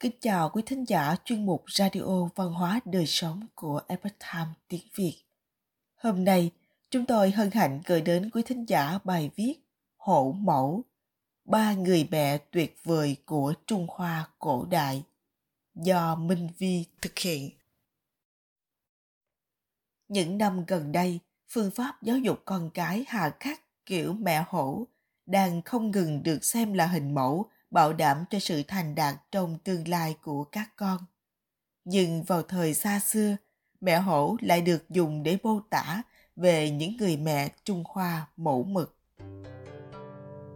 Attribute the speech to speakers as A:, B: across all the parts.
A: Kính chào quý thính giả chuyên mục Radio Văn hóa Đời Sống của Epoch Time tiếng Việt. Hôm nay, chúng tôi hân hạnh gửi đến quý thính giả bài viết Hổ Mẫu, ba người mẹ tuyệt vời của Trung Hoa cổ đại do Minh Vi thực hiện. Những năm gần đây, phương pháp giáo dục con cái hà khắc kiểu mẹ hổ đang không ngừng được xem là hình mẫu bảo đảm cho sự thành đạt trong tương lai của các con. Nhưng vào thời xa xưa, mẹ hổ lại được dùng để mô tả về những người mẹ Trung Hoa mẫu mực.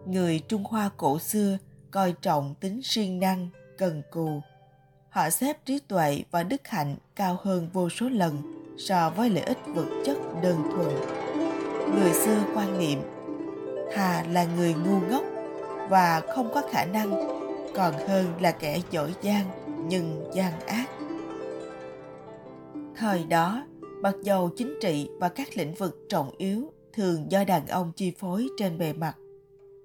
A: Người Trung Hoa cổ xưa coi trọng tính siêng năng, cần cù. Họ xếp trí tuệ và đức hạnh cao hơn vô số lần so với lợi ích vật chất đơn thuần. Người xưa quan niệm thà là người ngu ngốc và không có khả năng, còn hơn là kẻ giỏi giang nhưng gian ác. Thời đó, mặc dầu chính trị và các lĩnh vực trọng yếu thường do đàn ông chi phối trên bề mặt,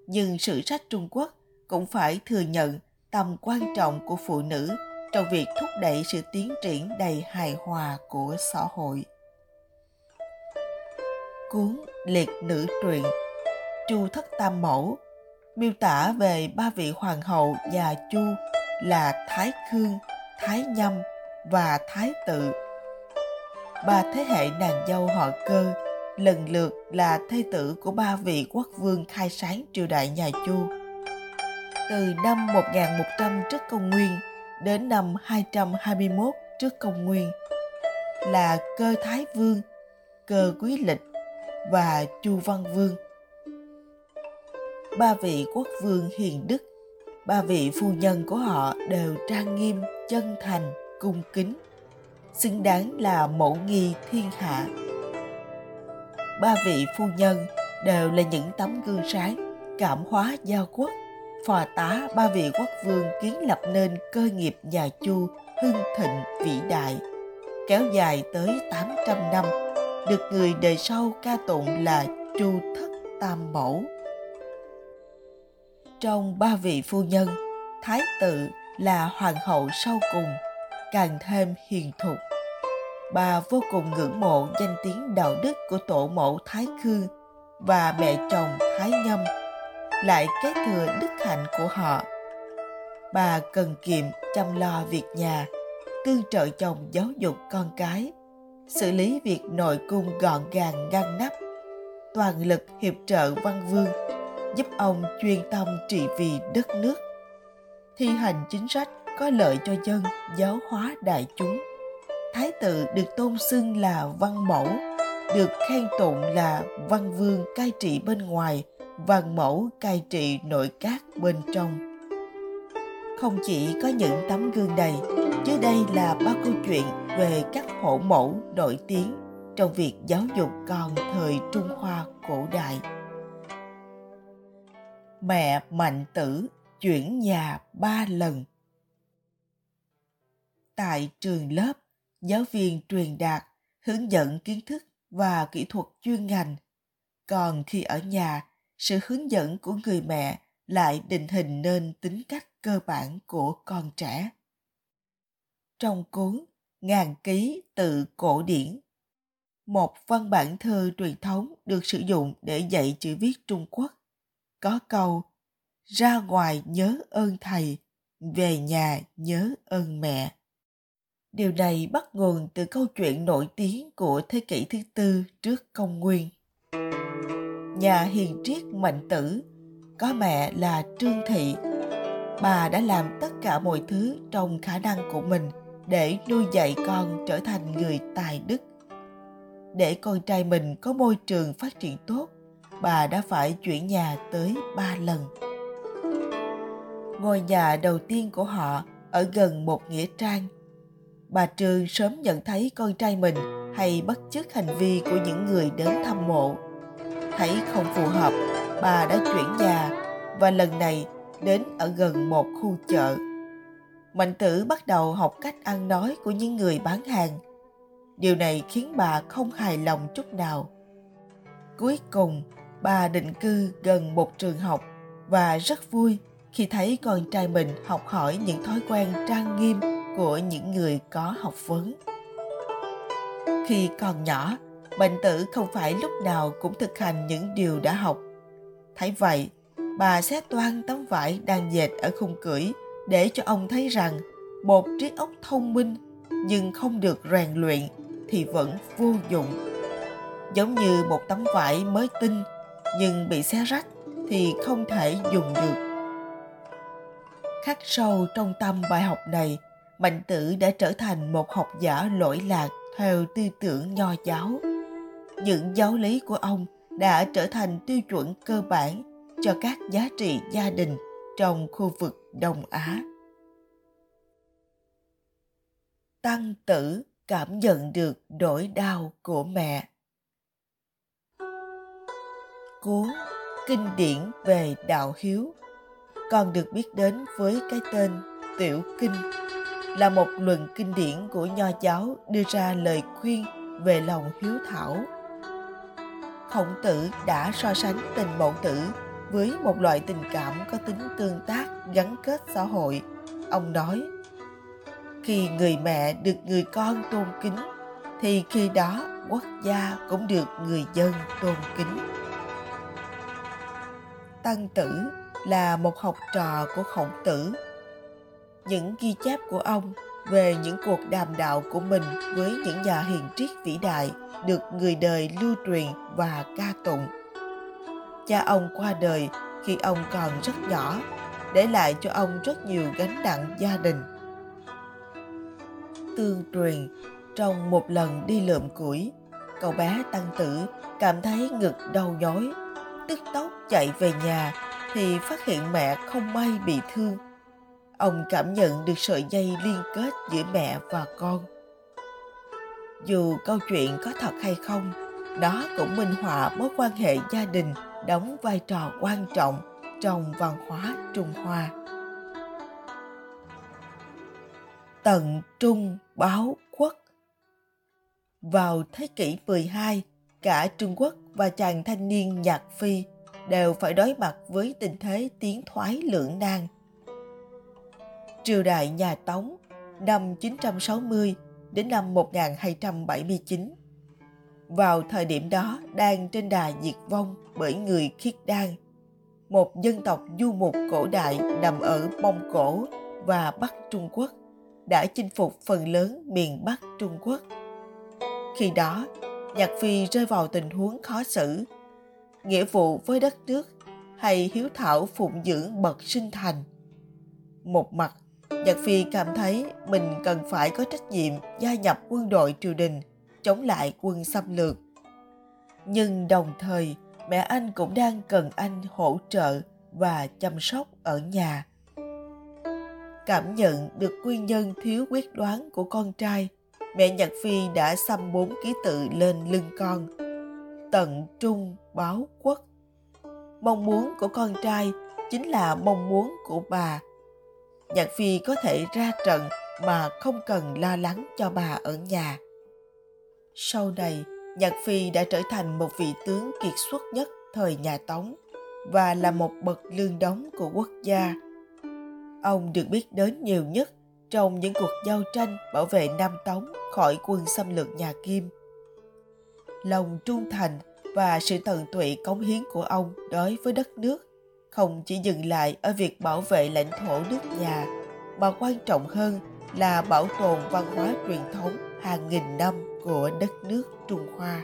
A: nhưng sử sách trung quốc cũng phải thừa nhận tầm quan trọng của phụ nữ trong việc thúc đẩy sự tiến triển đầy hài hòa của xã hội. Cuốn liệt nữ truyện, chu thất tam mẫu miêu tả về ba vị hoàng hậu nhà Chu là Thái Khương, Thái Nhâm và Thái Tự. Ba thế hệ nàng dâu họ cơ lần lượt là thê tử của ba vị quốc vương khai sáng triều đại nhà Chu. Từ năm 1100 trước công nguyên đến năm 221 trước công nguyên là cơ Thái Vương, cơ Quý Lịch và Chu Văn Vương ba vị quốc vương hiền đức, ba vị phu nhân của họ đều trang nghiêm, chân thành, cung kính, xứng đáng là mẫu nghi thiên hạ. Ba vị phu nhân đều là những tấm gương sáng, cảm hóa giao quốc, phò tá ba vị quốc vương kiến lập nên cơ nghiệp nhà chu hưng thịnh vĩ đại, kéo dài tới 800 năm, được người đời sau ca tụng là chu thất tam mẫu trong ba vị phu nhân, Thái tử là hoàng hậu sau cùng, càng thêm hiền thục. Bà vô cùng ngưỡng mộ danh tiếng đạo đức của tổ mẫu Thái khư và mẹ chồng Thái Nhâm, lại kế thừa đức hạnh của họ. Bà cần kiệm chăm lo việc nhà, tương trợ chồng giáo dục con cái, xử lý việc nội cung gọn gàng ngăn nắp, toàn lực hiệp trợ văn vương giúp ông chuyên tâm trị vì đất nước. Thi hành chính sách có lợi cho dân, giáo hóa đại chúng. Thái tử được tôn xưng là văn mẫu, được khen tụng là văn vương cai trị bên ngoài văn mẫu cai trị nội các bên trong. Không chỉ có những tấm gương này dưới đây là ba câu chuyện về các hộ mẫu nổi tiếng trong việc giáo dục con thời trung hoa cổ đại mẹ mạnh tử chuyển nhà ba lần. Tại trường lớp, giáo viên truyền đạt, hướng dẫn kiến thức và kỹ thuật chuyên ngành. Còn khi ở nhà, sự hướng dẫn của người mẹ lại định hình nên tính cách cơ bản của con trẻ. Trong cuốn Ngàn ký tự cổ điển, một văn bản thơ truyền thống được sử dụng để dạy chữ viết Trung Quốc có câu, ra ngoài nhớ ơn thầy, về nhà nhớ ơn mẹ. Điều này bắt nguồn từ câu chuyện nổi tiếng của thế kỷ thứ tư trước công nguyên. Nhà hiền triết mạnh tử, có mẹ là trương thị. Bà đã làm tất cả mọi thứ trong khả năng của mình để nuôi dạy con trở thành người tài đức. Để con trai mình có môi trường phát triển tốt bà đã phải chuyển nhà tới ba lần. Ngôi nhà đầu tiên của họ ở gần một nghĩa trang. Bà Trương sớm nhận thấy con trai mình hay bất chước hành vi của những người đến thăm mộ. Thấy không phù hợp, bà đã chuyển nhà và lần này đến ở gần một khu chợ. Mạnh tử bắt đầu học cách ăn nói của những người bán hàng. Điều này khiến bà không hài lòng chút nào. Cuối cùng, bà định cư gần một trường học và rất vui khi thấy con trai mình học hỏi những thói quen trang nghiêm của những người có học vấn. Khi còn nhỏ, bệnh tử không phải lúc nào cũng thực hành những điều đã học. Thấy vậy, bà xé toan tấm vải đang dệt ở khung cửi để cho ông thấy rằng một trí óc thông minh nhưng không được rèn luyện thì vẫn vô dụng. Giống như một tấm vải mới tinh nhưng bị xé rách thì không thể dùng được. Khắc sâu trong tâm bài học này, Mạnh Tử đã trở thành một học giả lỗi lạc theo tư tưởng nho giáo. Những giáo lý của ông đã trở thành tiêu chuẩn cơ bản cho các giá trị gia đình trong khu vực Đông Á. Tăng tử cảm nhận được nỗi đau của mẹ. Cuốn Kinh điển về đạo hiếu còn được biết đến với cái tên Tiểu Kinh là một luận kinh điển của nho giáo đưa ra lời khuyên về lòng hiếu thảo. Khổng tử đã so sánh tình mẫu tử với một loại tình cảm có tính tương tác gắn kết xã hội. Ông nói, khi người mẹ được người con tôn kính, thì khi đó quốc gia cũng được người dân tôn kính. Tăng tử là một học trò của khổng tử. Những ghi chép của ông về những cuộc đàm đạo của mình với những nhà hiền triết vĩ đại được người đời lưu truyền và ca tụng. Cha ông qua đời khi ông còn rất nhỏ, để lại cho ông rất nhiều gánh nặng gia đình. Tương truyền, trong một lần đi lượm củi, cậu bé Tăng Tử cảm thấy ngực đau nhói, tức tốc chạy về nhà thì phát hiện mẹ không may bị thương. Ông cảm nhận được sợi dây liên kết giữa mẹ và con. Dù câu chuyện có thật hay không, đó cũng minh họa mối quan hệ gia đình đóng vai trò quan trọng trong văn hóa Trung Hoa. Tận Trung báo quốc Vào thế kỷ 12, cả Trung Quốc và chàng thanh niên Nhạc Phi đều phải đối mặt với tình thế tiến thoái lưỡng nan. Triều đại nhà Tống năm 960 đến năm 1279. Vào thời điểm đó đang trên đà diệt vong bởi người khiết đan, một dân tộc du mục cổ đại nằm ở Mông Cổ và Bắc Trung Quốc đã chinh phục phần lớn miền Bắc Trung Quốc. Khi đó, Nhạc Phi rơi vào tình huống khó xử nghĩa vụ với đất nước hay hiếu thảo phụng dưỡng bậc sinh thành. Một mặt, Nhật Phi cảm thấy mình cần phải có trách nhiệm gia nhập quân đội triều đình chống lại quân xâm lược. Nhưng đồng thời, mẹ anh cũng đang cần anh hỗ trợ và chăm sóc ở nhà. Cảm nhận được nguyên nhân thiếu quyết đoán của con trai, mẹ Nhật Phi đã xăm bốn ký tự lên lưng con. Tận trung báo quốc. Mong muốn của con trai chính là mong muốn của bà. Nhật phi có thể ra trận mà không cần lo lắng cho bà ở nhà. Sau này, nhạc phi đã trở thành một vị tướng kiệt xuất nhất thời nhà tống và là một bậc lương đống của quốc gia. Ông được biết đến nhiều nhất trong những cuộc giao tranh bảo vệ Nam Tống khỏi quân xâm lược nhà Kim lòng trung thành và sự tận tụy cống hiến của ông đối với đất nước không chỉ dừng lại ở việc bảo vệ lãnh thổ nước nhà, mà quan trọng hơn là bảo tồn văn hóa truyền thống hàng nghìn năm của đất nước Trung Hoa.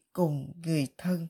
A: cùng người thân.